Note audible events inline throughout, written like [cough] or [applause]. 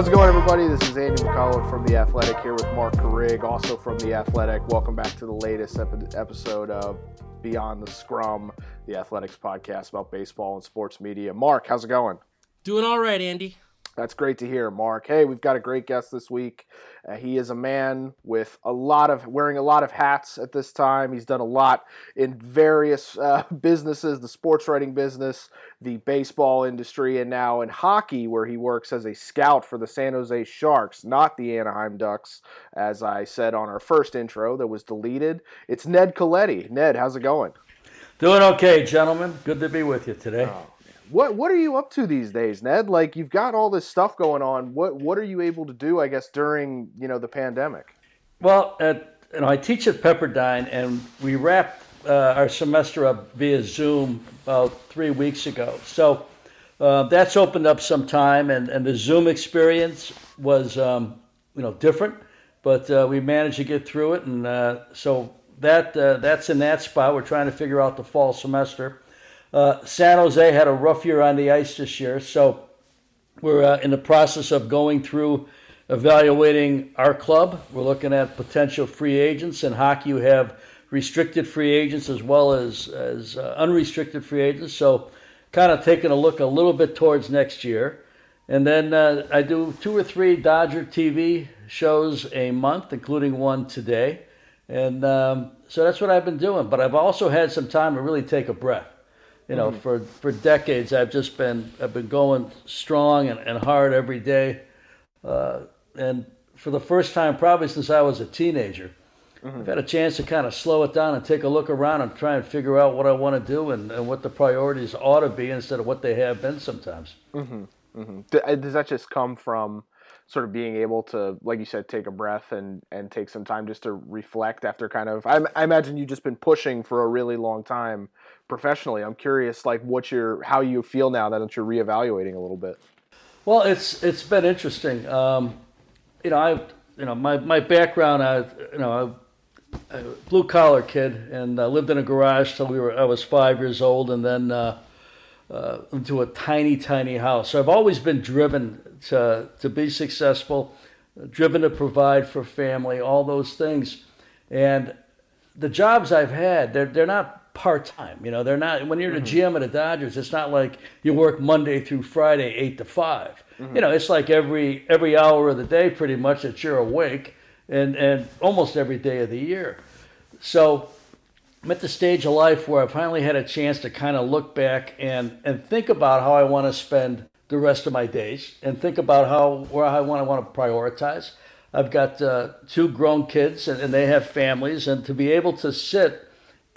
How's it going, everybody? This is Andy McCullough from The Athletic here with Mark Carig, also from The Athletic. Welcome back to the latest episode of Beyond the Scrum, the Athletics podcast about baseball and sports media. Mark, how's it going? Doing all right, Andy. That's great to hear, Mark. Hey, we've got a great guest this week. Uh, he is a man with a lot of wearing a lot of hats at this time. He's done a lot in various uh, [laughs] businesses, the sports writing business, the baseball industry, and now in hockey, where he works as a scout for the San Jose Sharks, not the Anaheim Ducks, as I said on our first intro that was deleted. It's Ned Colletti. Ned, how's it going? Doing okay, gentlemen. Good to be with you today. Oh. What what are you up to these days, Ned? Like you've got all this stuff going on. What what are you able to do? I guess during you know the pandemic. Well, you know, I teach at Pepperdine, and we wrapped uh, our semester up via Zoom about three weeks ago. So uh, that's opened up some time, and, and the Zoom experience was um, you know different, but uh, we managed to get through it, and uh, so that uh, that's in that spot. We're trying to figure out the fall semester. Uh, San Jose had a rough year on the ice this year, so we're uh, in the process of going through evaluating our club. We're looking at potential free agents. In hockey, you have restricted free agents as well as, as uh, unrestricted free agents. So, kind of taking a look a little bit towards next year. And then uh, I do two or three Dodger TV shows a month, including one today. And um, so that's what I've been doing. But I've also had some time to really take a breath you know, mm-hmm. for, for decades, I've just been I've been going strong and, and hard every day, uh, and for the first time probably since I was a teenager, mm-hmm. I've had a chance to kind of slow it down and take a look around and try and figure out what I want to do and, and what the priorities ought to be instead of what they have been sometimes. Mm-hmm. mm-hmm. Uh, does that just come from sort of being able to, like you said, take a breath and and take some time just to reflect after kind of? I, I imagine you've just been pushing for a really long time professionally. I'm curious, like, what your how you feel now that you're reevaluating a little bit. Well, it's it's been interesting. Um, you know, I you know my my background, I you know. I, blue collar kid and uh, lived in a garage till we were I was five years old and then uh, uh, into a tiny tiny house. So I've always been driven to to be successful, driven to provide for family, all those things, and the jobs I've had they're they're not part time. You know, they're not when you're the mm-hmm. GM of the Dodgers. It's not like you work Monday through Friday, eight to 5 mm-hmm. You know, it's like every every hour of the day, pretty much that you're awake, and and almost every day of the year. So I'm at the stage of life where I finally had a chance to kind of look back and and think about how I want to spend the rest of my days, and think about how where I want to want to prioritize. I've got uh, two grown kids, and, and they have families, and to be able to sit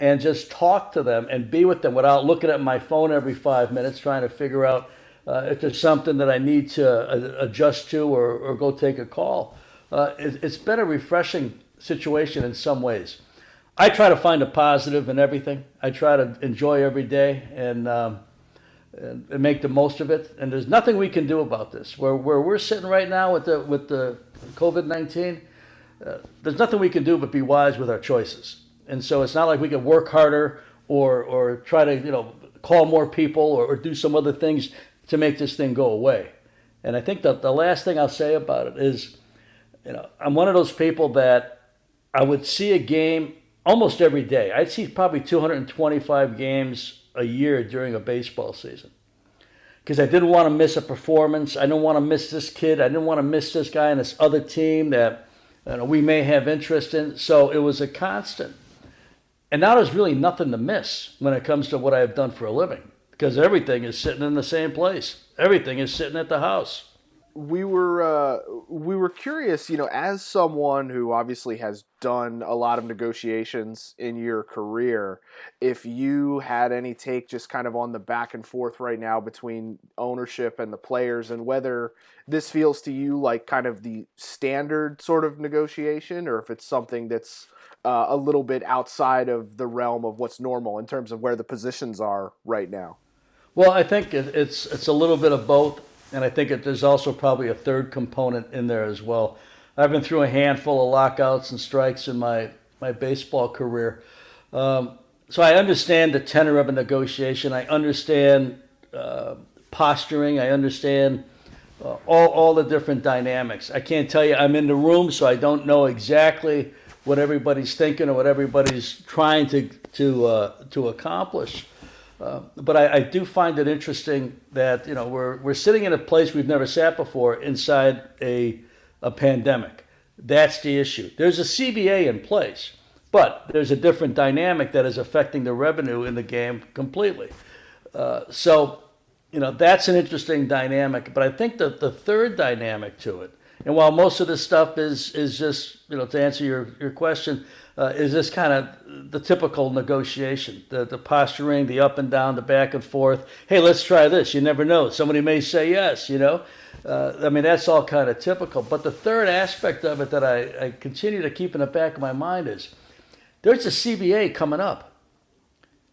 and just talk to them and be with them without looking at my phone every five minutes trying to figure out uh, if there's something that I need to uh, adjust to or, or go take a call. Uh, it, has been a refreshing situation in some ways. I try to find a positive in everything. I try to enjoy every day and, um, and, and make the most of it. And there's nothing we can do about this. Where, where we're sitting right now with the, with the COVID 19, uh, there's nothing we can do but be wise with our choices and so it's not like we could work harder or or try to you know call more people or, or do some other things to make this thing go away. And I think that the last thing I'll say about it is, you know, I'm one of those people that I would see a game almost every day. I'd see probably 225 games a year during a baseball season because I didn't want to miss a performance. I didn't want to miss this kid. I didn't want to miss this guy and this other team that you know, we may have interest in. So it was a constant. And now there's really nothing to miss when it comes to what I've done for a living because everything is sitting in the same place. Everything is sitting at the house. We were uh, we were curious, you know, as someone who obviously has done a lot of negotiations in your career, if you had any take just kind of on the back and forth right now between ownership and the players and whether this feels to you like kind of the standard sort of negotiation or if it's something that's uh, a little bit outside of the realm of what's normal in terms of where the positions are right now? Well, I think it, it's it's a little bit of both, and I think it, there's also probably a third component in there as well. I've been through a handful of lockouts and strikes in my my baseball career, um, so I understand the tenor of a negotiation. I understand uh, posturing. I understand uh, all, all the different dynamics. I can't tell you, I'm in the room, so I don't know exactly what everybody's thinking or what everybody's trying to, to, uh, to accomplish. Uh, but I, I, do find it interesting that you know we're, we're sitting in a place we've never sat before inside a, a pandemic. That's the issue. There's a CBA in place, but there's a different dynamic that is affecting the revenue in the game completely. Uh, so you know, that's an interesting dynamic. But I think that the third dynamic to it, and while most of this stuff is is just, you know, to answer your, your question, uh, is this kind of the typical negotiation, the, the posturing, the up and down, the back and forth. Hey, let's try this. You never know. Somebody may say yes, you know. Uh, I mean, that's all kind of typical. But the third aspect of it that I, I continue to keep in the back of my mind is there's a CBA coming up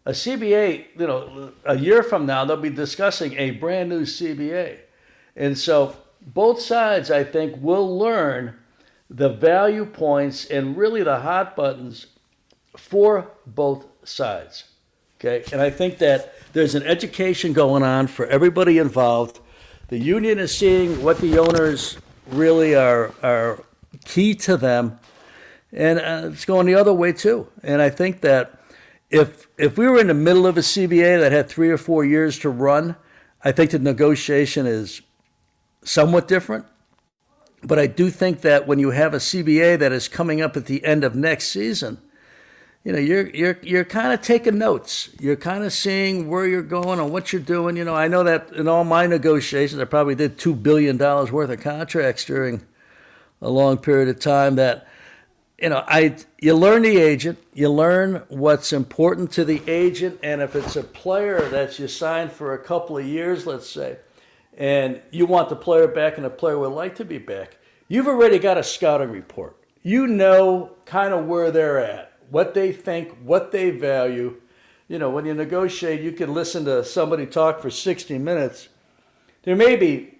a CBA, you know, a year from now, they'll be discussing a brand new CBA. And so both sides, I think, will learn the value points and really the hot buttons for both sides. Okay. And I think that there's an education going on for everybody involved. The union is seeing what the owners really are, are key to them. And uh, it's going the other way too. And I think that if if we were in the middle of a CBA that had three or four years to run, I think the negotiation is somewhat different. But I do think that when you have a CBA that is coming up at the end of next season, you know, you're you're you're kind of taking notes. You're kind of seeing where you're going and what you're doing. You know, I know that in all my negotiations, I probably did two billion dollars worth of contracts during a long period of time. That you know, I you learn the agent, you learn what's important to the agent, and if it's a player that you signed for a couple of years, let's say, and you want the player back, and the player would like to be back, you've already got a scouting report. You know kind of where they're at, what they think, what they value. You know, when you negotiate, you can listen to somebody talk for 60 minutes. There may be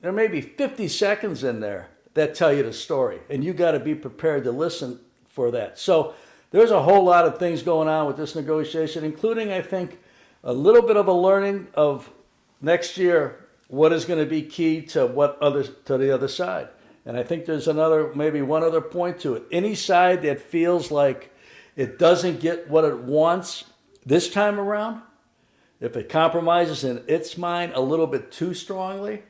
there may be 50 seconds in there that tell you the story. And you got to be prepared to listen for that. So there's a whole lot of things going on with this negotiation, including, I think, a little bit of a learning of next year what is going to be key to what other to the other side. And I think there's another, maybe one other point to it. Any side that feels like it doesn't get what it wants this time around, if it compromises in its mind a little bit too strongly,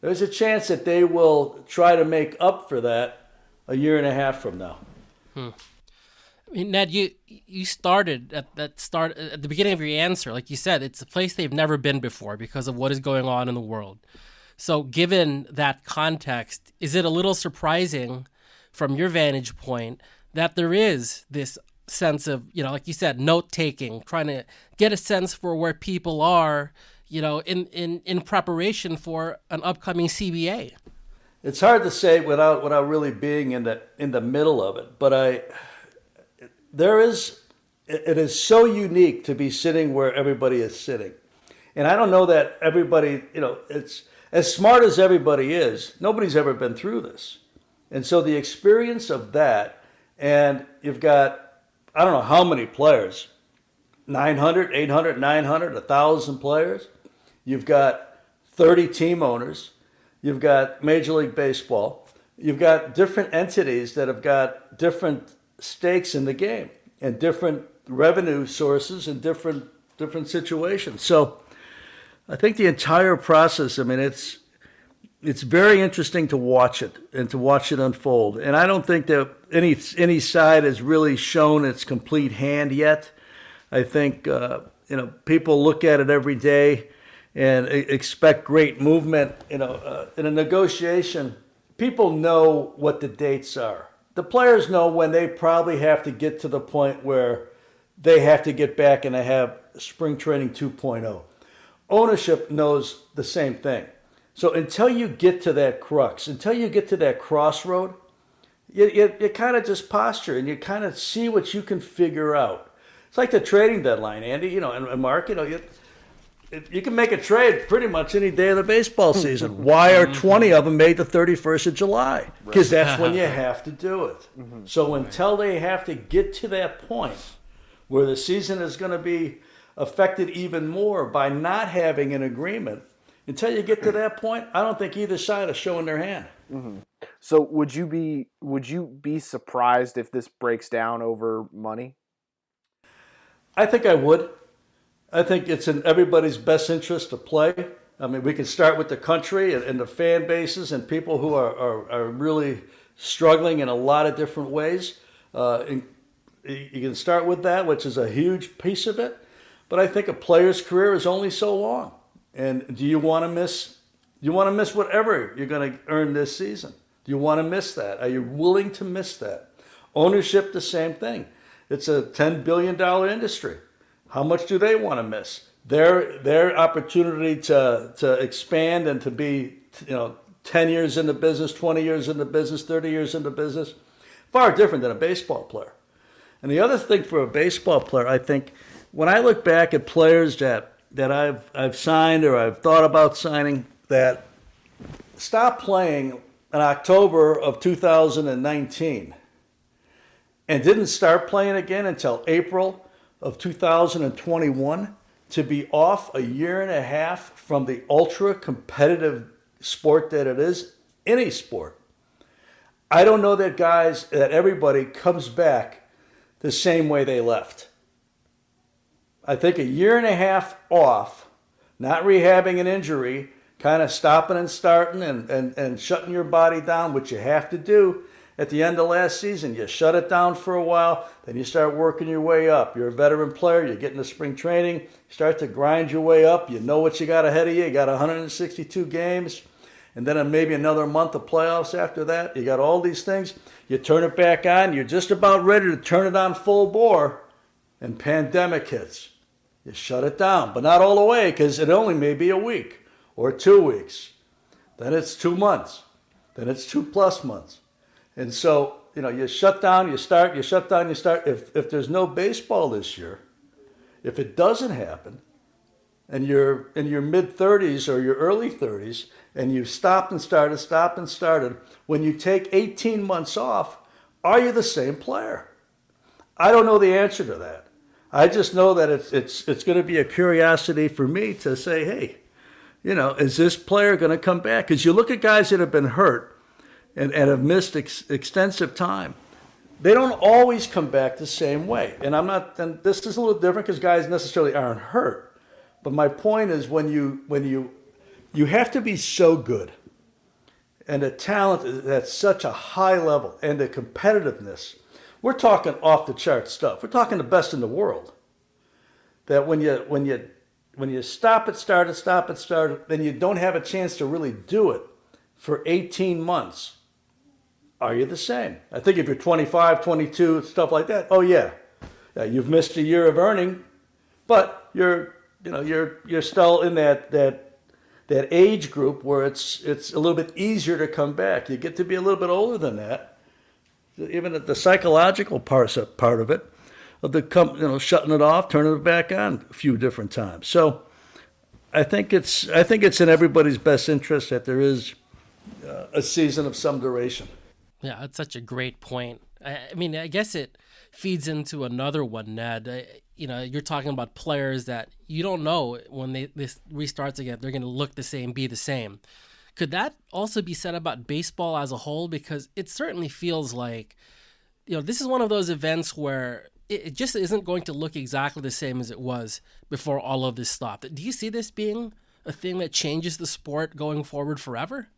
there's a chance that they will try to make up for that a year and a half from now. Hmm. Mean, Ned, you you started at that start at the beginning of your answer, like you said, it's a place they've never been before because of what is going on in the world. So, given that context, is it a little surprising, from your vantage point, that there is this sense of you know, like you said, note taking, trying to get a sense for where people are you know, in, in, in preparation for an upcoming CBA? It's hard to say without without really being in the in the middle of it, but I there is it is so unique to be sitting where everybody is sitting. And I don't know that everybody, you know, it's as smart as everybody is, nobody's ever been through this. And so the experience of that, and you've got, I don't know how many players 900, 800, 900, 1,000 players. You've got 30 team owners. You've got Major League Baseball. You've got different entities that have got different stakes in the game and different revenue sources and different different situations. So I think the entire process, I mean, it's it's very interesting to watch it and to watch it unfold. And I don't think that any any side has really shown its complete hand yet. I think uh, you know people look at it every day and expect great movement. You know, uh, in a negotiation, people know what the dates are. The players know when they probably have to get to the point where they have to get back and they have spring training 2.0. Ownership knows the same thing. So until you get to that crux, until you get to that crossroad, you, you, you kind of just posture and you kind of see what you can figure out. It's like the trading deadline, Andy, you know, and, and Mark, you know, you, you can make a trade pretty much any day of the baseball [laughs] season. Why are 20 of them made the 31st of July? Because that's when you [laughs] have to do it. Mm-hmm. So until they have to get to that point where the season is going to be affected even more by not having an agreement, Until you get to that point, I don't think either side is showing their hand. Mm-hmm. So would you be would you be surprised if this breaks down over money? I think I would. I think it's in everybody's best interest to play. I mean, we can start with the country and, and the fan bases and people who are, are, are, really struggling in a lot of different ways. Uh, you can start with that, which is a huge piece of it. But I think a player's career is only so long. And do you want to miss? You want to miss whatever you're going to earn this season? Do you want to miss that? Are you willing to miss that? Ownership, the same thing. It's a $10 billion industry. How much do they want to miss? Their, their opportunity to, to expand and to be, you know, 10 years in the business, 20 years in the business, 30 years in the business, far different than a baseball player. And the other thing for a baseball player, I think, when I look back at players that, that I've, I've signed or I've thought about signing that stopped playing in October of 2019 and didn't start playing again until April of 2021 to be off a year and a half from the ultra competitive sport that it is, any sport. I don't know that guys, that everybody comes back the same way they left. I think a year and a half off, not rehabbing an injury, kind of stopping and starting and, and, and shutting your body down, which you have to do at the end of last season. You shut it down for a while, then you start working your way up. You're a veteran player, you get into spring training, you start to grind your way up. You know what you got ahead of you. You got 162 games, and then maybe another month of playoffs after that. You got all these things. You turn it back on, you're just about ready to turn it on full bore, and pandemic hits. You shut it down, but not all the way because it only may be a week or two weeks. Then it's two months. Then it's two plus months. And so, you know, you shut down, you start, you shut down, you start. If, if there's no baseball this year, if it doesn't happen, and you're in your mid 30s or your early 30s, and you've stopped and started, stopped and started, when you take 18 months off, are you the same player? I don't know the answer to that. I just know that it's, it's, it's going to be a curiosity for me to say, hey, you know, is this player going to come back? Because you look at guys that have been hurt and, and have missed ex- extensive time, they don't always come back the same way. And I'm not, and this is a little different because guys necessarily aren't hurt. But my point is when you, when you, you have to be so good and a talent at such a high level and the competitiveness. We're talking off the chart stuff. We're talking the best in the world. That when you, when you, when you stop it, start it, stop it, start it, then you don't have a chance to really do it for 18 months are you the same? I think if you're 25, 22, stuff like that, oh yeah, yeah you've missed a year of earning, but you're you know you're you're still in that that that age group where it's it's a little bit easier to come back. You get to be a little bit older than that. Even the psychological part part of it, of the you know shutting it off, turning it back on a few different times. So I think it's I think it's in everybody's best interest that there is uh, a season of some duration. Yeah, that's such a great point. I, I mean, I guess it feeds into another one, Ned. I, you know, you're talking about players that you don't know when they this restarts again, they're going to look the same, be the same. Could that also be said about baseball as a whole? Because it certainly feels like, you know, this is one of those events where it, just isn't going to look exactly the same as it was before all of this stopped. Do you see this being a thing that changes the sport going forward forever?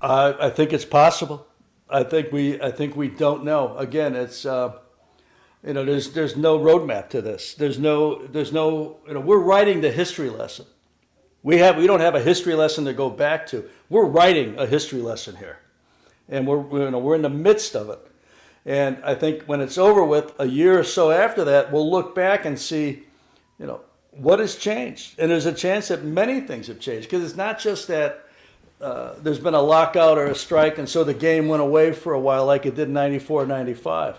Uh, I think it's possible. I think we I think we don't know. Again, it's uh, you know there's there's no roadmap to this. There's no there's no you know we're writing the history lesson. We have we don't have a history lesson to go back to. We're writing a history lesson here, and we're you know we're in the midst of it. And I think when it's over with, a year or so after that, we'll look back and see, you know, what has changed. And there's a chance that many things have changed because it's not just that uh, there's been a lockout or a strike, and so the game went away for a while, like it did in 94, 95.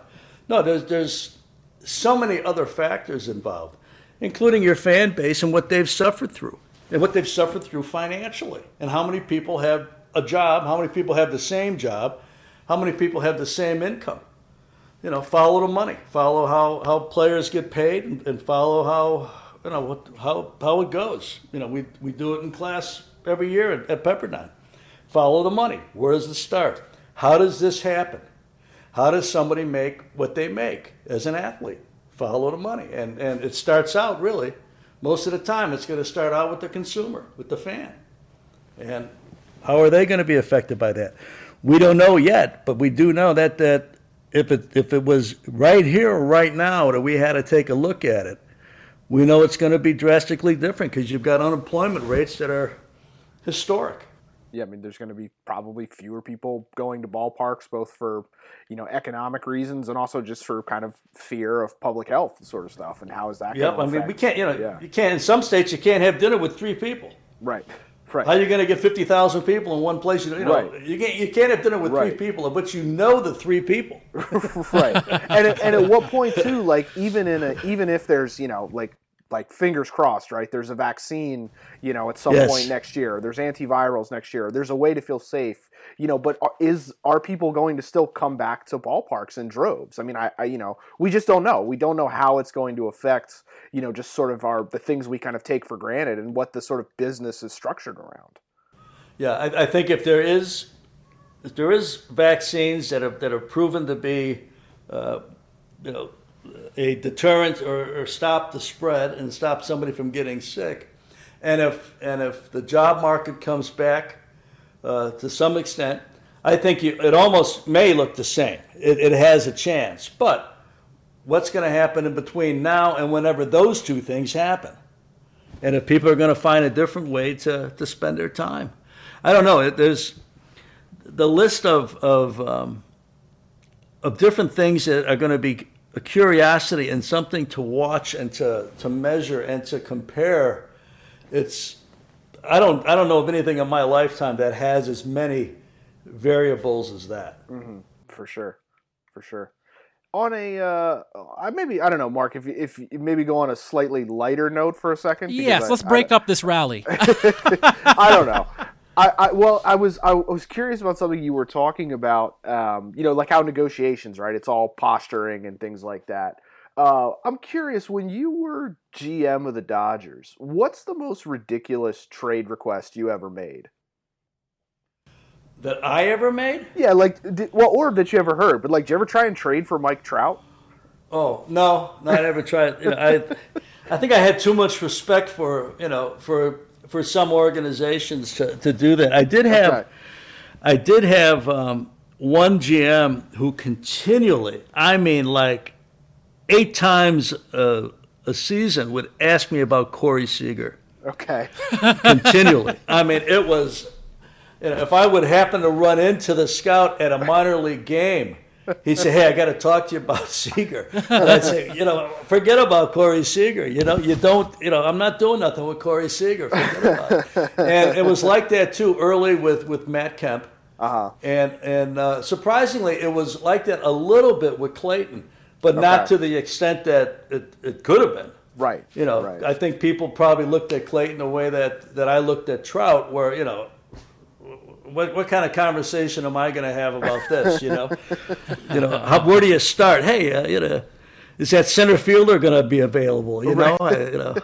No, there's, there's so many other factors involved, including your fan base and what they've suffered through, and what they've suffered through financially, and how many people have a job, how many people have the same job, how many people have the same income. You know, follow the money, follow how, how players get paid, and, and follow how you know what, how how it goes. You know, we we do it in class every year at, at Pepperdine. Follow the money. Where does it start? How does this happen? How does somebody make what they make as an athlete? Follow the money, and and it starts out really. Most of the time, it's going to start out with the consumer, with the fan, and how are they going to be affected by that? We don't know yet, but we do know that that if it if it was right here or right now that we had to take a look at it, we know it's going to be drastically different because you've got unemployment rates that are historic. Yeah, I mean, there's going to be probably fewer people going to ballparks, both for you know economic reasons and also just for kind of fear of public health sort of stuff. And how is that? Yep, I mean, we can't. You know, Yeah. you can't. In some states, you can't have dinner with three people. Right. [laughs] Right. How are you going to get fifty thousand people in one place? You know, Right. you can't. You can't have dinner with Right. three people, but you know the three people. [laughs] right and at, and at what point too like even in a even if there's you know like like fingers crossed right? There's a vaccine you know at some Yes. point next year. There's antivirals next year. There's a way to feel safe you know but are, is are people going to still come back to ballparks in droves? I mean I, I you know we just don't know. We don't know how it's going to affect you know just sort of our the things we kind of take for granted and what the sort of business is structured around. Yeah, I, I think if there is, if there is vaccines that are that are proven to be, uh, you know, a deterrent or, or stop the spread and stop somebody from getting sick, and if and if the job market comes back uh, to some extent, I think you, it almost may look the same. It, it has a chance, but what's going to happen in between now and whenever those two things happen? and if people are going to find a different way to, to spend their time. I don't know. There's the list of of um, of different things that are going to be a curiosity and something to watch and to to measure and to compare. It's I don't I don't know of anything in my lifetime that has as many variables as that. for sure, for sure. On a, uh, I maybe I don't know, Mark. If you, if you maybe go on a slightly lighter note for a second. Yes, I- let's I- break up this rally. [laughs] I don't know. I, I well, I was I was curious about something you were talking about. Um, you know, like how negotiations, right? It's all posturing and things like that. Uh, I'm curious when you were GM of the Dodgers, what's the most ridiculous trade request you ever made? That I ever made? Yeah, like did, well, or that you ever heard, but like, did you ever try and trade for Mike Trout? Oh no, no, I never tried. You know, I, I think I had too much respect for you know for for some organizations to, to do that. I did have. I did have um, one GM who continually, I mean, like eight times a, a season, would ask me about Corey Seager Okay, [laughs] continually. I mean, it was, you know, if I would happen to run into the scout at a minor league game, he'd say, "Hey, I got to talk to you about [laughs] Seager." And I'd say, "You know, forget about Corey Seager. You know, you don't. You know, I'm not doing nothing with Corey about it." [laughs] And it was like that too early with with Matt Kemp. uh-huh. And and uh, surprisingly, it was like that a little bit with Clayton, but not to the extent that it, it could have been. right. You know, right. I think people probably looked at Clayton the way that, that I looked at Trout, where, you know, what, what kind of conversation am I going to have about this? You know, [laughs] you know, how, where do you start? Hey, uh, you know, is that center fielder going to be available? You know, I, you know,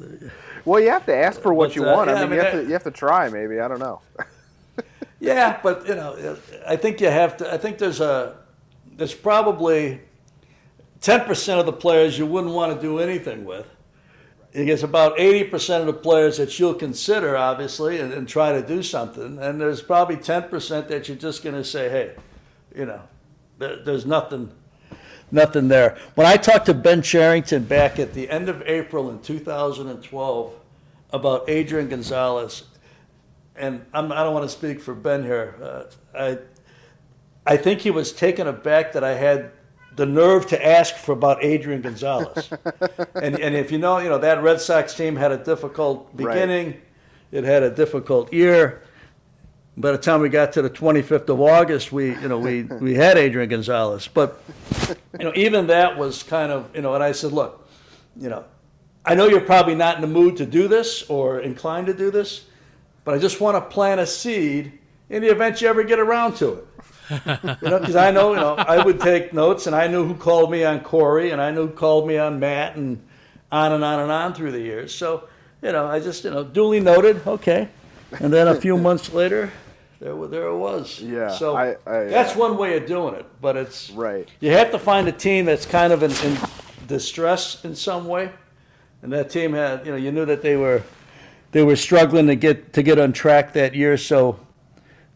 [laughs] well, you have to ask for what But, you uh, want. yeah, I I mean, mean, you have that- to you have to try. Maybe I don't know. [laughs] yeah, but you know, I think you have to. I think there's a there's probably ten percent of the players you wouldn't want to do anything with. It's about eighty percent of the players that you'll consider, obviously, and, and try to do something. And there's probably ten percent that you're just going to say, "Hey, you know, there, there's nothing, nothing there." When I talked to Ben Cherington back at the end of April in 2012 about Adrian Gonzalez, and I'm, I don't want to speak for Ben here. Uh, I, I think he was taken aback that I had the nerve to ask for about Adrian Gonzalez. [laughs] and, and if you know, you know that Red Sox team had a difficult Right. beginning. It had a difficult year. By the time we got to the 25th of August, we, you know, we, [laughs] we had Adrian Gonzalez. But, you know, even that was kind of, you know, and I said, look, you know, I know you're probably not in the mood to do this or inclined to do this, but I just want to plant a seed in the event you ever get around to it. [laughs] you know, because I know, you know, I would take notes, and I knew who called me on Corey, and I knew who called me on Matt, and on and on and on through the years. So, you know, I just, you know, duly noted, okay. And then a few [laughs] months later, there, there it was. Yeah, So I- I- that's uh, one way of doing it, but it's Right. You have to find a team that's kind of in, in distress in some way, and that team had, you know, you knew that they were they were struggling to get to get on track that year. So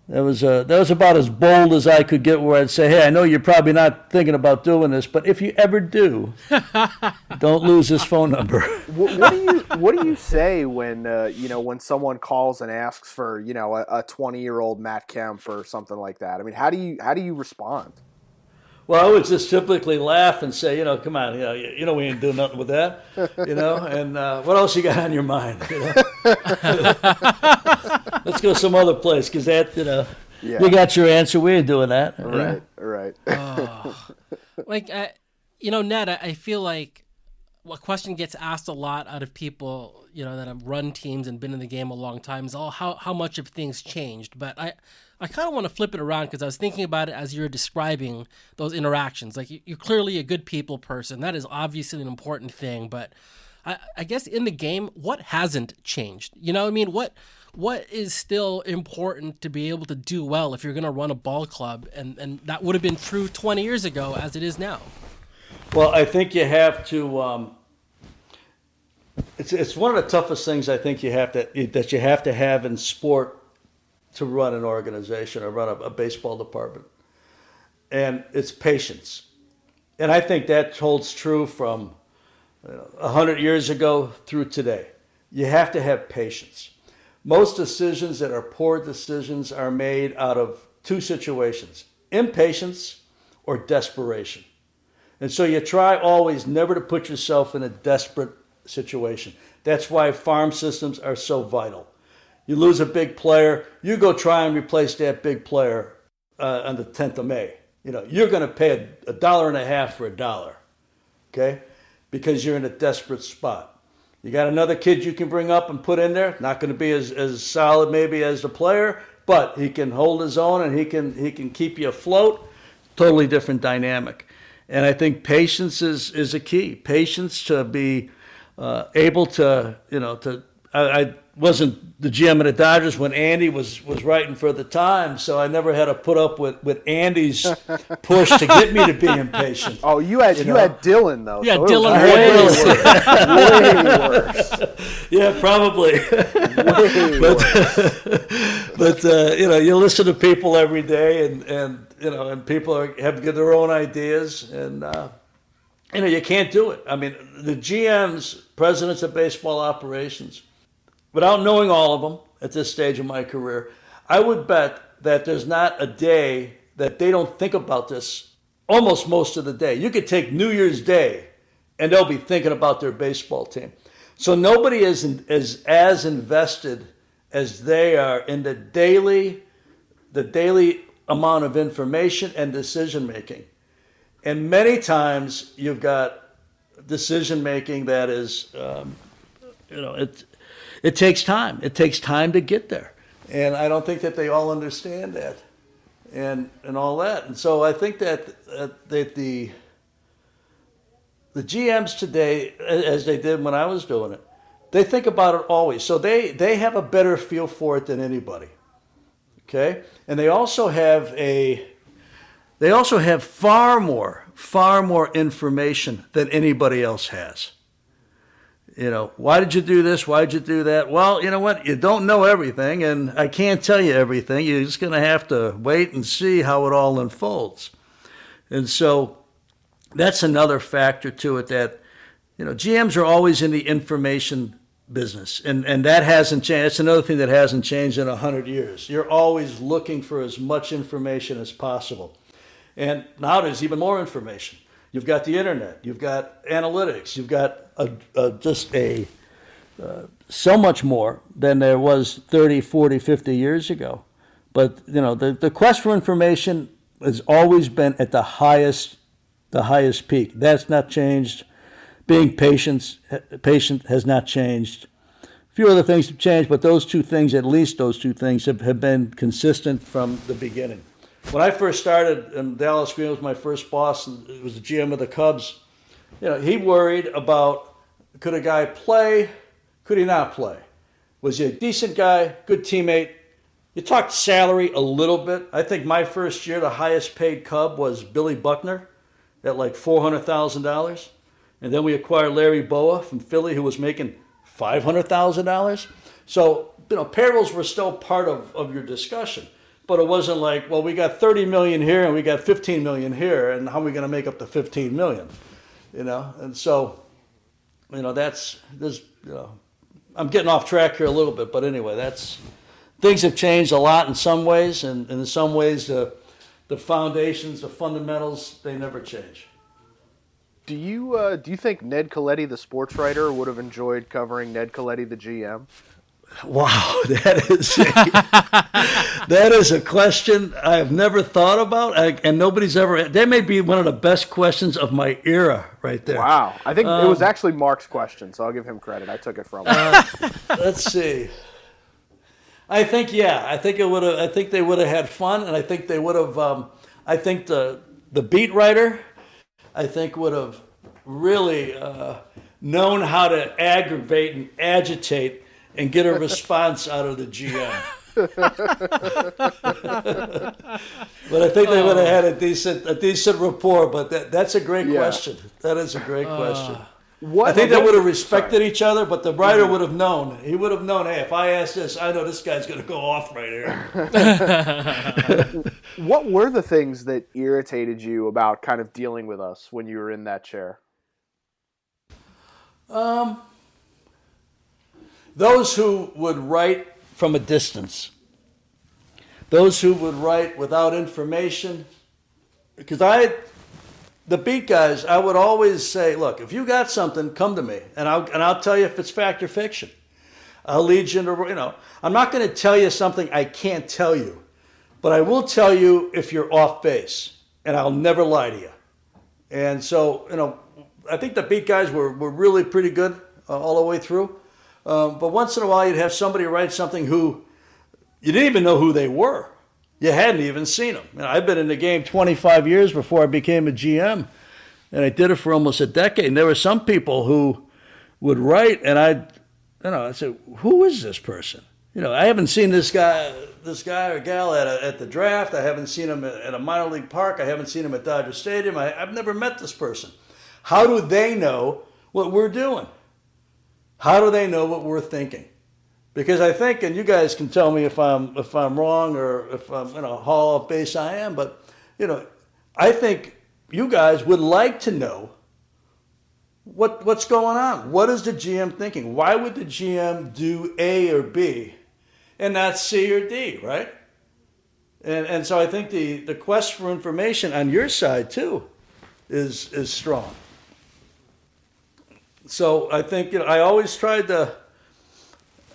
that was uh, that was about as bold as I could get, where I'd say, "Hey, I know you're probably not thinking about doing this, but if you ever do, [laughs] don't lose this phone number." [laughs] what, what do you what do you say when uh, you know when someone calls and asks for you know a twenty year old Matt Kemp or something like that? I mean, how do you how do you respond? Well, I would just typically laugh and say, you know, come on, you know, you, you know, we ain't doing nothing with that, you know. And uh, what else you got on your mind? You know? [laughs] Let's go some other place because that, you know, Yeah. you got your answer. We ain't doing that. you know? Right, right. like I, you know ned I, I feel like what question gets asked a lot out of people you know that have run teams and been in the game a long time is all how, how much have things changed? But i i kind of want to flip it around because i was thinking about it as you were describing those interactions. Like you, you're clearly a good people person. That is obviously an important thing but I, I guess in the game what hasn't changed? You know what i mean? What what is still important to be able to do well if you're going to run a ball club and, and that would have been true 20 years ago as it is now? Well, I think you have to. Um, it's it's one of the toughest things I think you have to that you have to have in sport to run an organization or run a, a baseball department, and it's patience. And I think that holds true from uh, a you know, hundred years ago through today. You have to have patience. Most decisions that are poor decisions are made out of two situations: impatience or desperation. And so you try always never to put yourself in a desperate situation. That's why farm systems are so vital. You lose a big player, you go try and replace that big player uh, on the 10th of May. You know, you're going to pay a, a dollar and a half for a dollar, okay? Because you're in a desperate spot. You got another kid you can bring up and put in there. Not going to be as, as solid maybe as the player, but he can hold his own and he can he can keep you afloat. Totally different dynamic. And I think patience is, is a key. Patience to be uh, able to, you know, to. I, I wasn't the GM of the Dodgers when Andy was, was writing for the Times, so I never had to put up with, with Andy's [laughs] push to get me to be impatient. Oh, you had you, know? had Dylan though. Yeah, so Dylan was Hayes. way worse. [laughs] Yeah, probably. Way worse. [laughs] but uh, you know, you listen to people every day, and and you know, and people are, have their own ideas, and uh, you know, you can't do it. I mean, the GMs, presidents of baseball operations, without knowing all of them at this stage of my career, I would bet that there's not a day that they don't think about this. Almost most of the day, you could take New Year's Day, and they'll be thinking about their baseball team. So nobody is is as invested as they are in the daily the daily amount of information and decision making. And many times you've got decision making that is, um, you know, it it takes time. It takes time to get there, and I don't think that they all understand that, and and all that. And so I think that that the the GMs today, as they did when I was doing it, they think about it always. So they they have a better feel for it than anybody. Okay, and they also have a they also have far more far more information than anybody else has. You know, why did you do this? Why did you do that? Well, you know what? You don't know everything, and I can't tell you everything. You're just going to have to wait and see how it all unfolds. And so that's another factor to it that, you know, GMs are always in the information business, and, and that hasn't changed. That's another thing that hasn't changed in 100 years. You're always looking for as much information as possible. And now there's even more information. You've got the internet, you've got analytics, you've got a, a, just a uh, so much more than there was 30, 40, 50 years ago. But you know, the, the quest for information has always been at the highest the highest peak. That's not changed. Being patient patient has not changed. A few other things have changed, but those two things, at least those two things, have, have been consistent from the beginning. When I first started, and Dallas Green was my first boss, and it was the GM of the Cubs. You know, he worried about could a guy play? Could he not play? Was he a decent guy, good teammate? You talked salary a little bit. I think my first year, the highest paid Cub was Billy Buckner at like $400,000. And then we acquired Larry Bowa from Philly, who was making $500,000. So, you know, payrolls were still part of, of your discussion. But it wasn't like, well, we got 30 million here and we got 15 million here, and how are we going to make up the 15 million? You know, and so, you know, that's, there's, you know, I'm getting off track here a little bit, but anyway, that's, things have changed a lot in some ways, and, and in some ways, the, the foundations, the fundamentals, they never change. Do you uh, do you think Ned Colletti, the sports writer, would have enjoyed covering Ned Colletti, the GM? Wow, [laughs] that is a, that is a question I've never thought about, and nobody's ever. That may be one of the best questions of my era, right there. Wow, I think um, it was um, actually Mark's question, so I'll give him credit. I took it from him. Uh, let's see. I think yeah, I think it would have. I think they would have had fun, and I think they would have. Um, I think the the beat writer, I think would have really uh, known how to aggravate and agitate and get a response out of the GM. but I think they would have had a decent a decent rapport. But that, that's a great yeah. question. That is a great uh, question. What, I think they would have respected sorry. each other, but the writer mm-hmm. would have known. He would have known, hey, if I ask this, I know this guy's going to go off right here. [laughs] what were the things that irritated you about kind of dealing with us when you were in that chair? Um, those who would write from a distance, those who would write without information, because I, the beat guys, I would always say, look, if you got something, come to me, and I'll and I'll tell you if it's fact or fiction. I'll lead you into, you know, I'm not going to tell you something I can't tell you, but I will tell you if you're off base, and I'll never lie to you. And so, you know, I think the beat guys were, were really pretty good uh, all the way through. Um, but once in a while, you'd have somebody write something who you didn't even know who they were. You hadn't even seen them. You know, I've been in the game 25 years before I became a GM, and I did it for almost a decade. And there were some people who would write, and I, you know, I said, "Who is this person?" You know, I haven't seen this guy, this guy or gal at, a, at the draft. I haven't seen him at a minor league park. I haven't seen him at Dodger Stadium. I, I've never met this person. How do they know what we're doing? How do they know what we're thinking? Because I think, and you guys can tell me if I'm if I'm wrong or if I'm you know haul off base I am, but you know, I think you guys would like to know what what's going on. What is the GM thinking? Why would the GM do A or B and not C or D, right? And and so I think the, the quest for information on your side too is is strong so I think you know, I always tried to.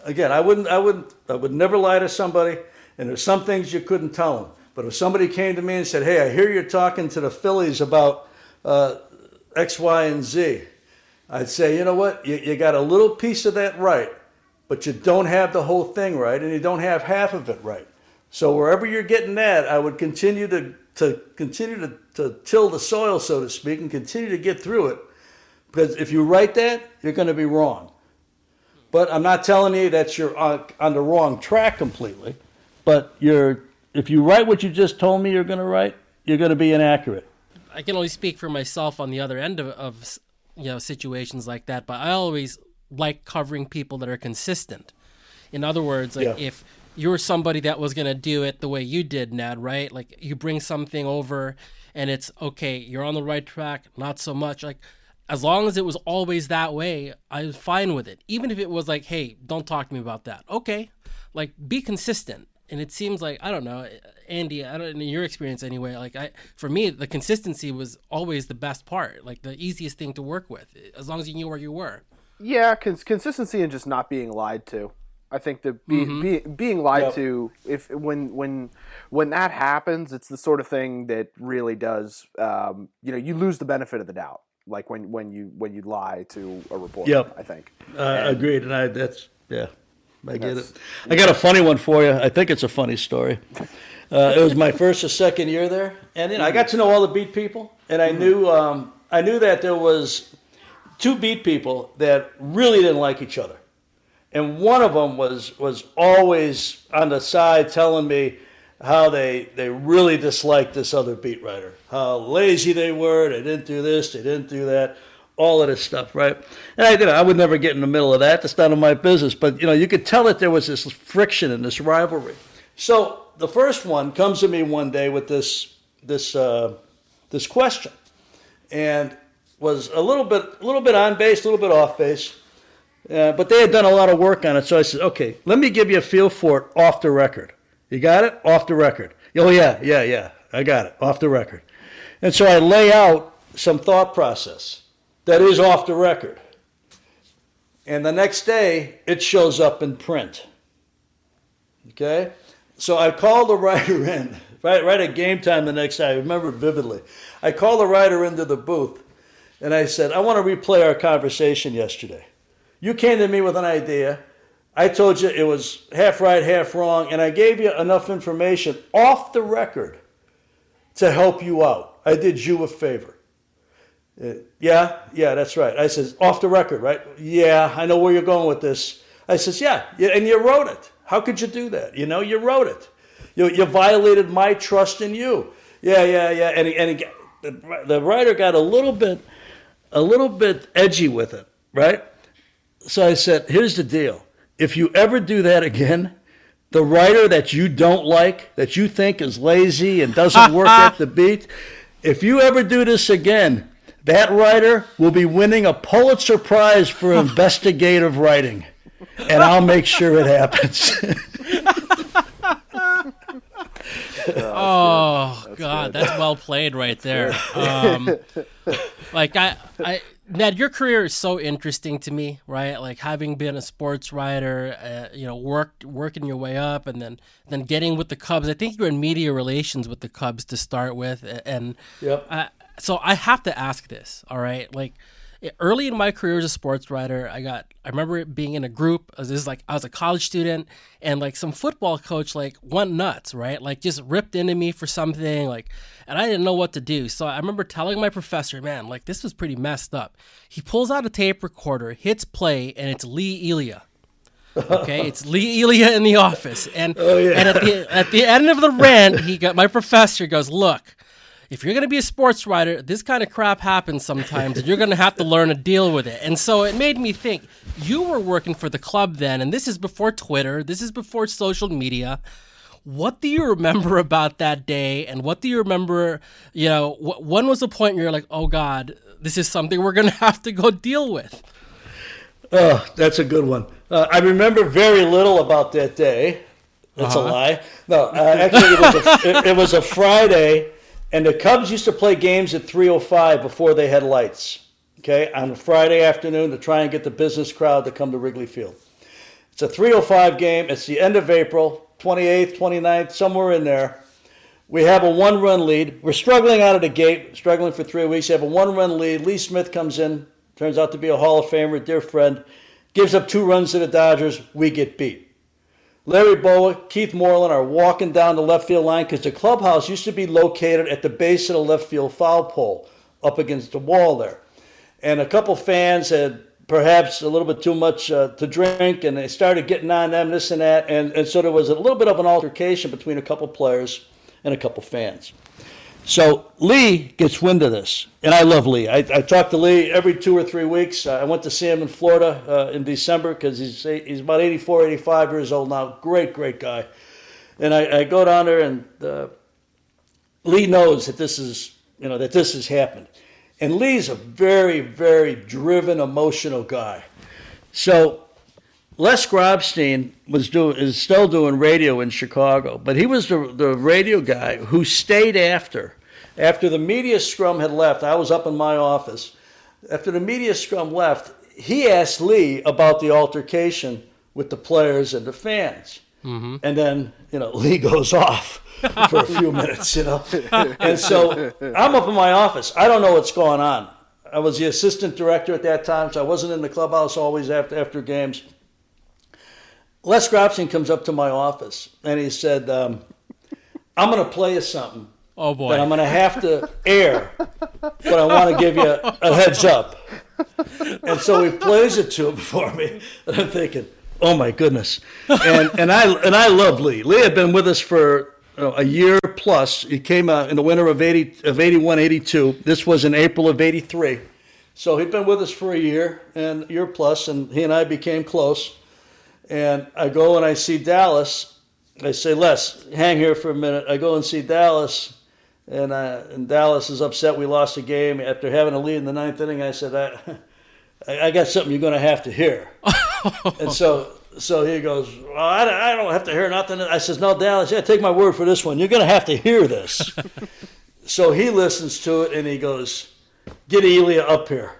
Again, I wouldn't, I wouldn't, I would never lie to somebody, and there's some things you couldn't tell them. But if somebody came to me and said, "Hey, I hear you're talking to the Phillies about uh, X, Y, and Z," I'd say, "You know what? You, you got a little piece of that right, but you don't have the whole thing right, and you don't have half of it right. So wherever you're getting that, I would continue to to continue to, to till the soil, so to speak, and continue to get through it." Because if you write that, you're going to be wrong. But I'm not telling you that you're on, on the wrong track completely. But you're, if you write what you just told me you're going to write, you're going to be inaccurate. I can only speak for myself on the other end of, of you know situations like that. But I always like covering people that are consistent. In other words, like yeah. if you're somebody that was going to do it the way you did, Ned, right? Like you bring something over and it's okay, you're on the right track, not so much. Like as long as it was always that way, I was fine with it. Even if it was like, hey, don't talk to me about that. Okay. Like be consistent. And it seems like I don't know, Andy. I don't in your experience anyway. Like I, for me, the consistency was always the best part. Like the easiest thing to work with, as long as you knew where you were. Yeah, cons- consistency and just not being lied to. I think that be, mm-hmm. be, being lied yep. to, if when when when that happens, it's the sort of thing that really does. Um, you know, you lose the benefit of the doubt like when when you when you lie to a reporter. Yep, I think. Uh, agreed, and I that's yeah, I get it. I got a funny one for you. I think it's a funny story. [laughs] Uh, it was my first or second year there, and you know, I got to know all the beat people, and I knew um, I knew that there was two beat people that really didn't like each other, and one of them was was always on the side telling me how they they really disliked this other beat writer, how lazy they were, they didn't do this, they didn't do that, all of this stuff, right? And I, you know, I would never get in the middle of that. That's none of my business. But you know, you could tell that there was this friction and this rivalry. So the first one comes to me one day with this this uh, this question, and was a little bit a little bit on base, a little bit off base. Uh, but they had done a lot of work on it, so I said, "Okay, let me give you a feel for it off the record. You got it off the record? Oh yeah, yeah, yeah, I got it off the record." And so I lay out some thought process that is off the record, and the next day it shows up in print. Okay, so I call the writer [laughs] in right right at game time the next day. I remember vividly. I call the writer into the booth, and I said, "I want to replay our conversation yesterday." You came to me with an idea. I told you it was half right, half wrong, and I gave you enough information off the record to help you out. I did you a favor. Uh, yeah, yeah, that's right. I says, off the record, right? Yeah, I know where you're going with this. I says, yeah, yeah and you wrote it. How could you do that? You know, you wrote it. You, you violated my trust in you. Yeah, yeah, yeah. And, and he, the, the writer got a little bit, a little bit edgy with it, right? So I said, here's the deal. If you ever do that again, the writer that you don't like, that you think is lazy and doesn't work [laughs] at the beat, if you ever do this again, that writer will be winning a Pulitzer Prize for [laughs] investigative writing. And I'll make sure it happens. [laughs] oh God, that's well played right there. Um, like I, I, Ned, your career is so interesting to me, right? Like having been a sports writer, uh, you know, worked working your way up, and then then getting with the Cubs. I think you're in media relations with the Cubs to start with, and Yep. I, so I have to ask this. All right, like early in my career as a sports writer, I got I remember being in a group. This is like I was a college student, and like some football coach like went nuts, right? Like just ripped into me for something, like, and I didn't know what to do. So I remember telling my professor, "Man, like this was pretty messed up." He pulls out a tape recorder, hits play, and it's Lee Elia. Okay, it's [laughs] Lee Elia in the office, and oh, and at the at the end of the rant, he got my professor goes, "Look." if you're going to be a sports writer, this kind of crap happens sometimes, and you're going to have to learn to deal with it. And so it made me think you were working for the club then, and this is before Twitter, this is before social media. What do you remember [laughs] about that day? And what do you remember? You know, wh- when was the point where you're like, oh God, this is something we're going [laughs] to have to go deal with? Oh, that's a good one. Uh, I remember very little about that day. That's Uh-huh. a lie. No, uh, actually, it was a, [laughs] it, it was a Friday, and the Cubs used to play games at 3:05 before they had lights. Okay, on a Friday afternoon to try and get the business crowd to come to Wrigley Field. It's a 3:05 game. It's the end of April, 28th, 29th, somewhere in there. We have a one-run lead. We're struggling out of the gate, struggling for three weeks. We have a one-run lead. Lee Smith comes in, turns out to be a Hall of Famer, dear friend, gives up two runs to the Dodgers. We get beat. Larry Bowa, Keith Moreland are walking down the left field line because the clubhouse used to be located at the base of the left field foul pole, up against the wall there. And a couple fans had perhaps a little bit too much uh, to drink, and they started getting on them, this and that, and, and so there was a little bit of an altercation between a couple players and a couple fans. So Lee gets wind of this, and I love Lee. I, I talk to Lee every two or three weeks. Uh, I went to see him in Florida uh, in December because he's he's about 84, 85 years old now. Great, great guy. And I, I go down there, and uh, Lee knows that this is you know that this has happened, and Lee's a very, very driven, emotional guy. So Les Grobstein was doing is still doing radio in Chicago, but he was the the radio guy who stayed after after the media scrum had left. I was up in my office. After the media scrum left, he asked Lee about the altercation with the players and the fans. And then, you know, [laughs] Lee goes off for a few minutes, you know. [laughs] And so I'm up in my office. I don't know what's going on. I was the assistant director at that time, so I wasn't in the clubhouse always after after games. Les Grobstein comes up to my office and he said, um, "I'm going to play you something Oh boy. I'm going to have to air, but I want to give you a heads up." and so he plays it to him [laughs] for me, and I'm thinking, oh my goodness, and and I and I love Lee. Lee had been with us for a year plus. He came out in the winter of eighty of 81, 82. This was in April of eighty three. So he'd been with us for a year and year plus, and he and I became close. And I go and I see Dallas. I say, Les, hang here for a minute. I go and see Dallas, and, uh, and Dallas is upset we lost a game after having a lead in the ninth inning. I said, I, I got something you're going to have to hear. [laughs] and so so he goes, well, I, I don't have to hear nothing. I says, no, Dallas, yeah, take my word for this one. You're going to have to hear this. [laughs] so he listens to it and he goes, get Elia up here.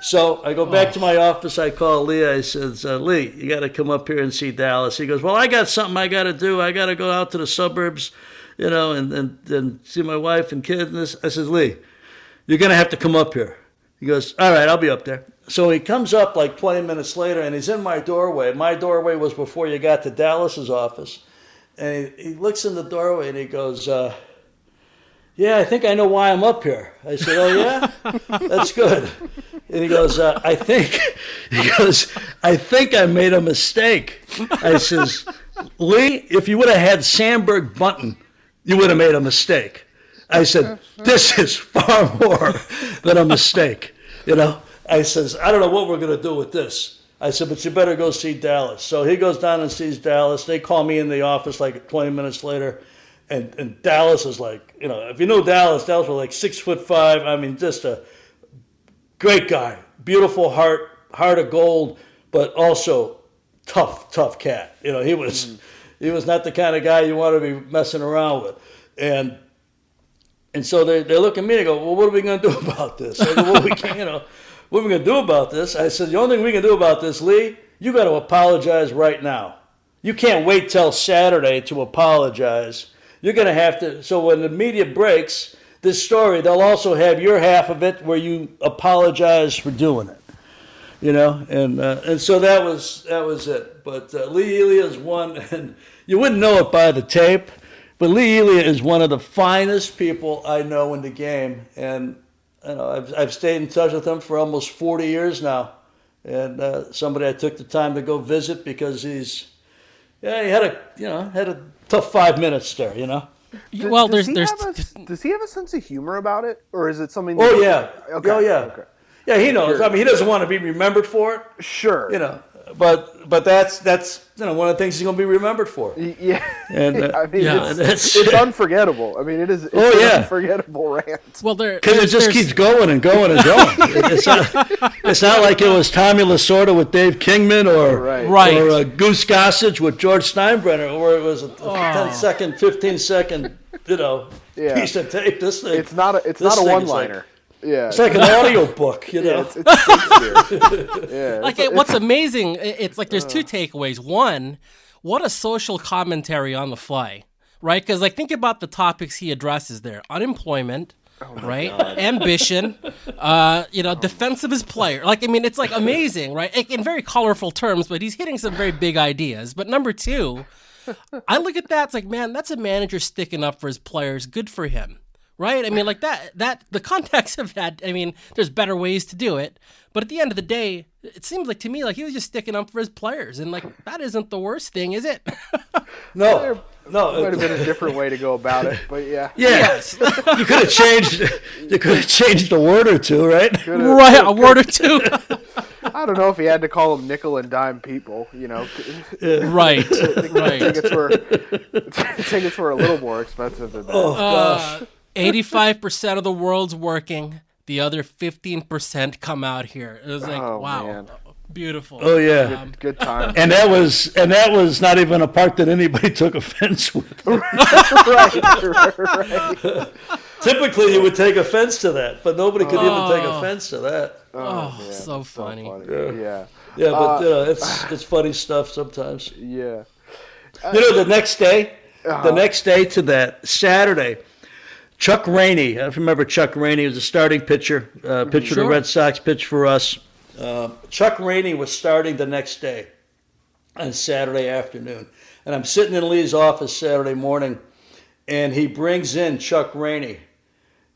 So I go back to my office. I call Lee. I says, uh, Lee, you got to come up here and see Dallas. He goes, Well, I got something I got to do. I got to go out to the suburbs, you know, and, and, and see my wife and kids. And this. I says, Lee, you're going to have to come up here. He goes, All right, I'll be up there. So he comes up like 20 minutes later and he's in my doorway. My doorway was before you got to Dallas's office. And he, he looks in the doorway and he goes, uh, Yeah, I think I know why I'm up here. I said, Oh, yeah? [laughs] That's good. And he goes, uh, I think, [laughs] he goes, I think I made a mistake. I says, Lee, if you would have had Sandberg Bunton, you would have made a mistake. I said, this is far more than a mistake. You know, I says, I don't know what we're going to do with this. I said, but you better go see Dallas. So he goes down and sees Dallas. They call me in the office like 20 minutes later. And, and Dallas is like, you know, if you know Dallas, Dallas was like six foot five. I mean, just a great guy, beautiful heart, heart of gold, but also tough, tough cat. You know, he was mm. he was not the kind of guy you want to be messing around with. And and so they, they look at me and go, well, what are we going to do [laughs] about this? I go, well, we can, you know, what are we going to do about this? I said, the only thing we can do about this, Lee, you got to apologize right now. You can't wait till Saturday to apologize. You're going to have to. So when the media breaks, this story, they'll also have your half of it where you apologize for doing it. You know, and uh, and so that was that was it. But uh, Lee Elia is one, [laughs] and you wouldn't know it by the tape, but Lee Elia is one of the finest people I know in the game, and you know I've I've stayed in touch with him for almost 40 years now, and uh, somebody I took the time to go visit because he's yeah he had a you know had a tough five minutes there, you know. Does, well, there's there's. A, does he have a sense of humor about it, or is it something? Oh yeah. Okay. Oh yeah. Okay. Yeah, he knows. Sure. I mean, he doesn't want to be remembered for it. Sure. You know, but but that's that's you know one of the things he's going to be remembered for. Yeah, and uh, [laughs] I mean yeah, it's, it's, unforgettable. I mean it is. It's oh yeah, unforgettable rant. Well, there because it just keeps going and going and going. [laughs] it's not it's not like it was Tommy Lasorda with Dave Kingman or right, right. or uh, Goose Gossage with George Steinbrenner, where it was a, a oh. 10 second, 15 second, you know, yeah. piece of tape. This thing. It's not a it's not a one liner. Yeah, it's like an audio book, you [laughs] know. Yeah, it's, it's [laughs] yeah, like it, what's amazing, it's like there's two uh. takeaways. One, what a social commentary on the fly, right? Because like think about the topics he addresses there: unemployment, oh right? God. [laughs] Ambition, uh, you know, oh. defense of his player. Like I mean, it's like amazing, right? In very colorful terms, but he's hitting some very big ideas. But number two. I look at that, it's like, man, that's a manager sticking up for his players. Good for him right? I mean, like that, that, the context of that, I mean, there's better ways to do it. But at the end of the day, it seems like to me like he was just sticking up for his players. And like, that isn't the worst thing, is it? [laughs] no. No, it might have been a different way to go about it, but yeah. [laughs] Yeah, yes. you could have changed. You could have changed a word or two, right? Right, a word or two. [laughs] I don't know if he had to call them nickel and dime people. You know, right, right. Tickets were tickets were a little more expensive than that. Oh gosh. Uh, 85% of the world's working. The other 15% come out here. It was like, oh, wow. Man. Beautiful. Oh yeah, um, good, good, time. And that was and that was not even a part that anybody [laughs] took offense with. [laughs] right, right, right. Typically, you would take offense to that, but nobody could oh. even take oh. offense to that. Oh, oh so, funny. so, funny. Yeah, yeah, yeah but uh, you know, it's it's funny stuff sometimes. Yeah. You know, the next day, uh-huh. the next day to that Saturday, Chuck Rainey, I remember Chuck Rainey was a starting pitcher, uh, pitcher sure. the Red Sox, pitched for us. Uh, Chuck Rainey was starting the next day on Saturday afternoon. And I'm sitting in Lee's office Saturday morning, and he brings in Chuck Rainey.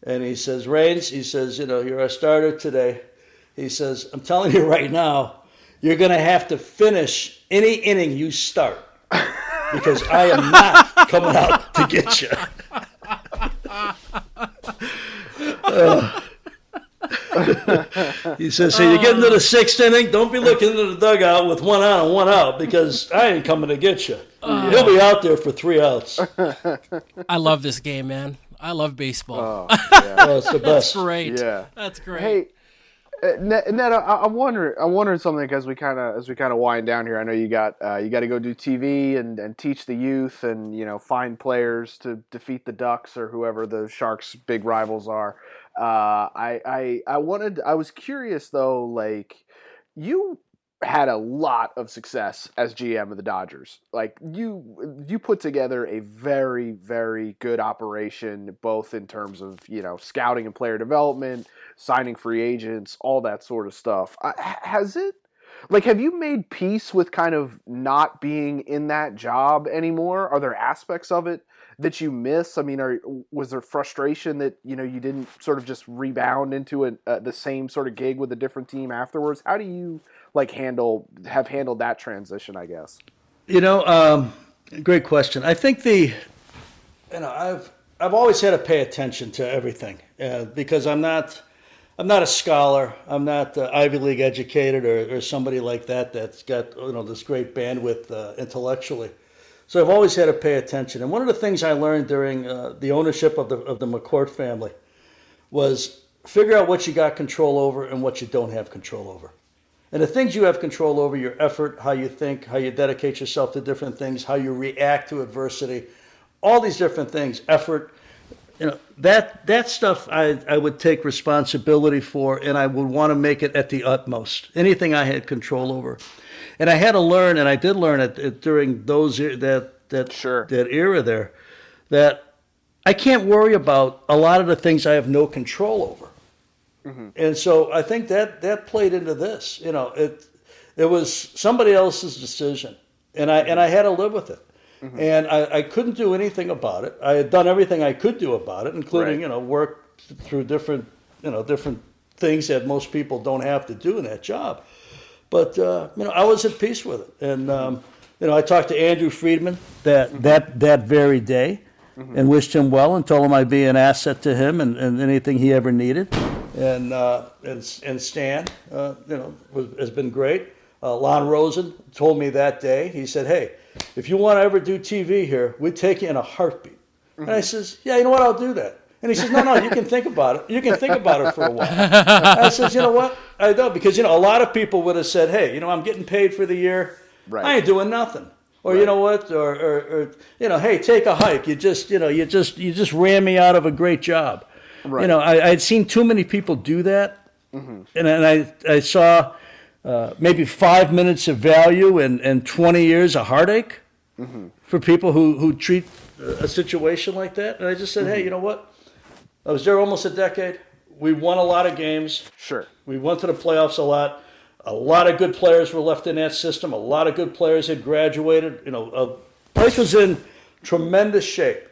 And he says, Rains, he says, you know, you're our starter today. He says, I'm telling you right now, you're going to have to finish any inning you start because I am not coming out to get you. [laughs] He says, "So you get into the sixth inning, don't be looking into the dugout with one on and one out because I ain't coming to get you. He'll be out there for three outs." I love this game, man. I love baseball. Oh, yeah. Oh, it's the best. great. Yeah. That's great. Hey, Ned, Ned I, I'm wondering. I'm wondering something as we kind of as we kind of wind down here. I know you got uh, you got to go do TV and, and teach the youth and you know find players to defeat the Ducks or whoever the Sharks' big rivals are. Uh, I I I wanted. I was curious though. Like you had a lot of success as GM of the Dodgers. Like you you put together a very very good operation both in terms of, you know, scouting and player development, signing free agents, all that sort of stuff. Has it like have you made peace with kind of not being in that job anymore? Are there aspects of it that you miss? I mean, are was there frustration that, you know, you didn't sort of just rebound into a, uh, the same sort of gig with a different team afterwards? How do you like handle have handled that transition? I guess. You know, um, great question. I think the, you know, I've I've always had to pay attention to everything uh, because I'm not. I'm not a scholar. I'm not uh, Ivy League educated or, or somebody like that that's got you know this great bandwidth uh, intellectually. So I've always had to pay attention. And one of the things I learned during uh, the ownership of the of the McCourt family was figure out what you got control over and what you don't have control over. And the things you have control over, your effort, how you think, how you dedicate yourself to different things, how you react to adversity, all these different things, effort, you know, that that stuff I, I would take responsibility for and I would want to make it at the utmost. Anything I had control over. And I had to learn, and I did learn it, during those that that Sure. that era there, that I can't worry about a lot of the things I have no control over. Mm-hmm. And so I think that that played into this. You know, it it was somebody else's decision, and I and I had to live with it. Mm-hmm. And I, I couldn't do anything about it. I had done everything I could do about it, including Right. you know work through different you know different things that most people don't have to do in that job. But uh, you know, I was at peace with it, and um, you know, I talked to Andrew Friedman that that that very day, and wished him well, and told him I'd be an asset to him and, and anything he ever needed, and uh, and and Stan, uh, you know, was, has been great. Uh, Lon Rosen told me that day. He said, "Hey, if you want to ever do TV here, we'd take you in a heartbeat." And I says, "Yeah, you know what? I'll do that." And he says, "No, no, you can think about it. You can think about it for a while." I says, "You know what? I don't because you know a lot of people would have said, "Hey, you know, I'm getting paid for the year. Right. I ain't doing nothing." Or you know what? Or, or, or you know, hey, take a hike. You just you know you just you just ran me out of a great job. Right. You know, I, I'd seen too many people do that, mm-hmm. and, and I I saw uh, maybe five minutes of value and, and 20 years of heartache mm-hmm. for people who, who treat a situation like that. And I just said, hey, mm-hmm. you know what? I was there almost a decade. We won a lot of games. Sure. We went to the playoffs a lot. A lot of good players were left in that system. A lot of good players had graduated. You know, uh, a place was in tremendous shape,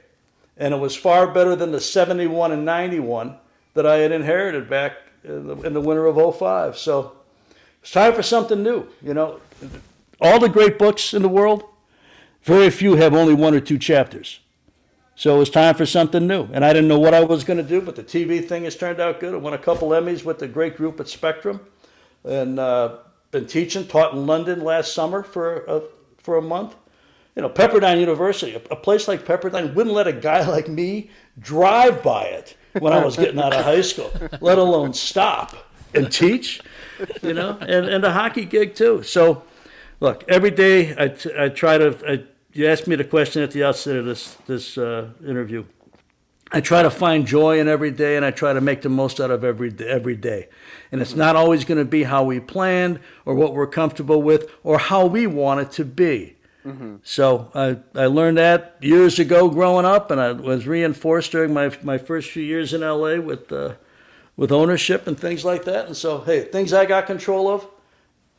and it was far better than the 71 and 91 that I had inherited back in the, in the winter of 05. So it's time for something new. You know, all the great books in the world, very few have only one or two chapters. So it was time for something new. And I didn't know what I was going to do, but the TV thing has turned out good. I won a couple Emmys with the great group at Spectrum. And uh, been teaching, taught in London last summer for a, for a month. You know, Pepperdine University, a, a place like Pepperdine wouldn't let a guy like me drive by it when I was getting out of high school, let alone stop and teach, you know, and, and a hockey gig too. So, look, every day I, t- I try to, I, you asked me the question at the outset of this, this uh, interview. I try to find joy in every day and I try to make the most out of every day, every day. And it's not always going to be how we planned or what we're comfortable with or how we want it to be. So I, I learned that years ago growing up, and I was reinforced during my, my first few years in LA with, uh, with ownership and things like that. And so, hey, things I got control of,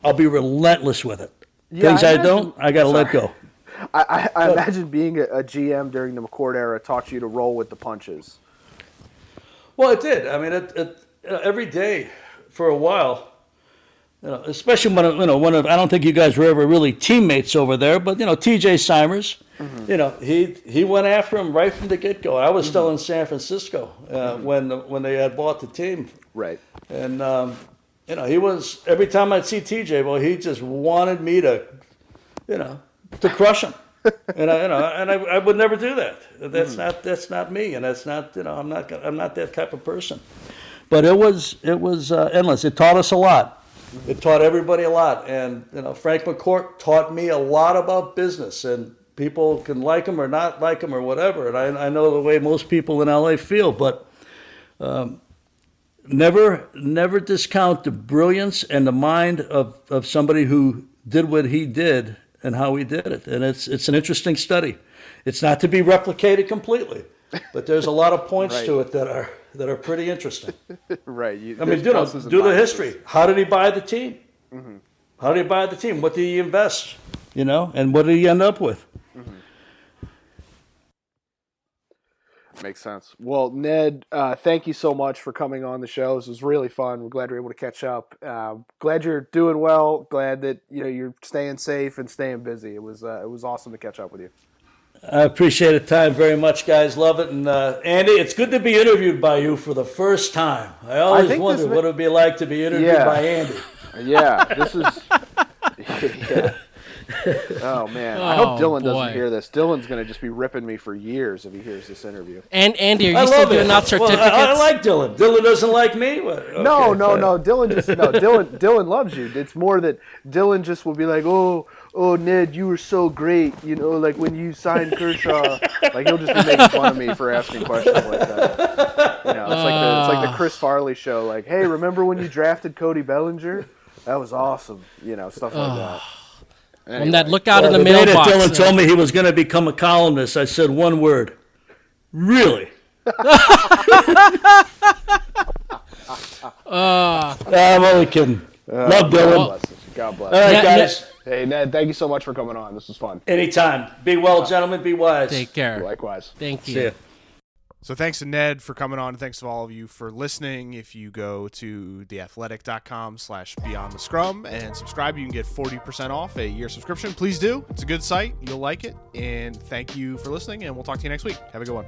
I'll be relentless with it. Yeah, things I I, don't, I got to let go. I, I, I imagine being a, a GM during the McCourt era taught you to roll with the punches. Well, it did. I mean, it, it, uh, every day for a while, you know, especially when you know one of I don't think you guys were ever really teammates over there, but you know T.J. Simers, mm-hmm. you know he he went after him right from the get go. I was mm-hmm. still in San Francisco uh, mm-hmm. when when they had bought the team, right? And um, you know he was every time I'd see T.J. Well, he just wanted me to, you know, to crush him. [laughs] and I, you know, and I, I would never do that. That's mm-hmm. not that's not me, and that's not you know I'm not I'm not that type of person. But it was it was uh, endless. It taught us a lot it taught everybody a lot. And you know, Frank McCourt taught me a lot about business, and people can like him or not like him or whatever. And I, I know the way most people in LA feel, but um, never never discount the brilliance and the mind of, of somebody who did what he did and how he did it. And it's it's an interesting study. It's not to be replicated completely, but there's a lot of points right. to it that are that are pretty interesting. [laughs] right. You, I mean, you know, do the history. How did he buy the team? Mm-hmm. How did he buy the team? What did he invest? You know, and what did he end up with? Makes sense. Well, Ned, uh, thank you so much for coming on the show. This was really fun. We're glad you're able to catch up. Uh, glad you're doing well. Glad that you know you're staying safe and staying busy. It was uh, it was awesome to catch up with you. I appreciate the time very much, guys. Love it. And uh, Andy, it's good to be interviewed by you for the first time. I always I wondered what it would be like to be interviewed yeah. by Andy. [laughs] Yeah, this is. [laughs] [laughs] yeah. [laughs] oh man, oh, I hope oh, Dylan boy. doesn't hear this. Dylan's gonna just be ripping me for years if he hears this interview. And Andy, are you I still giving out certificates? Well, I, I, like Dylan. Dylan doesn't like me. Okay, no, no, no. Dylan just no. [laughs] Dylan, Dylan loves you. It's more that Dylan just will be like, oh, oh Ned, you were so great. You know, like when you signed Kershaw. like he'll just be making fun of me for asking questions like that. You know, it's uh, like the it's like the Chris Farley show. Like, hey, remember when you drafted Cody Bellinger? That was awesome. You know, stuff like that. Anyway. And that look out well, in the, the mailbox. Day that Dylan told me he was going to become a columnist, I said one word. Really? [laughs] [laughs] uh, I'm only kidding. Uh, Love Dylan. God bless. God bless. All right, guys. Hey, Ned, thank you so much for coming on. This was fun. Anytime. Be well, gentlemen. Be wise. Take care. Likewise. Thank you. So thanks to Ned for coming on. Thanks to all of you for listening. If you go to theathletic.com slash beyond the scrum and subscribe, you can get 40% off a year subscription. Please do. It's a good site. You'll like it. And thank you for listening, and we'll talk to you next week. Have a good one.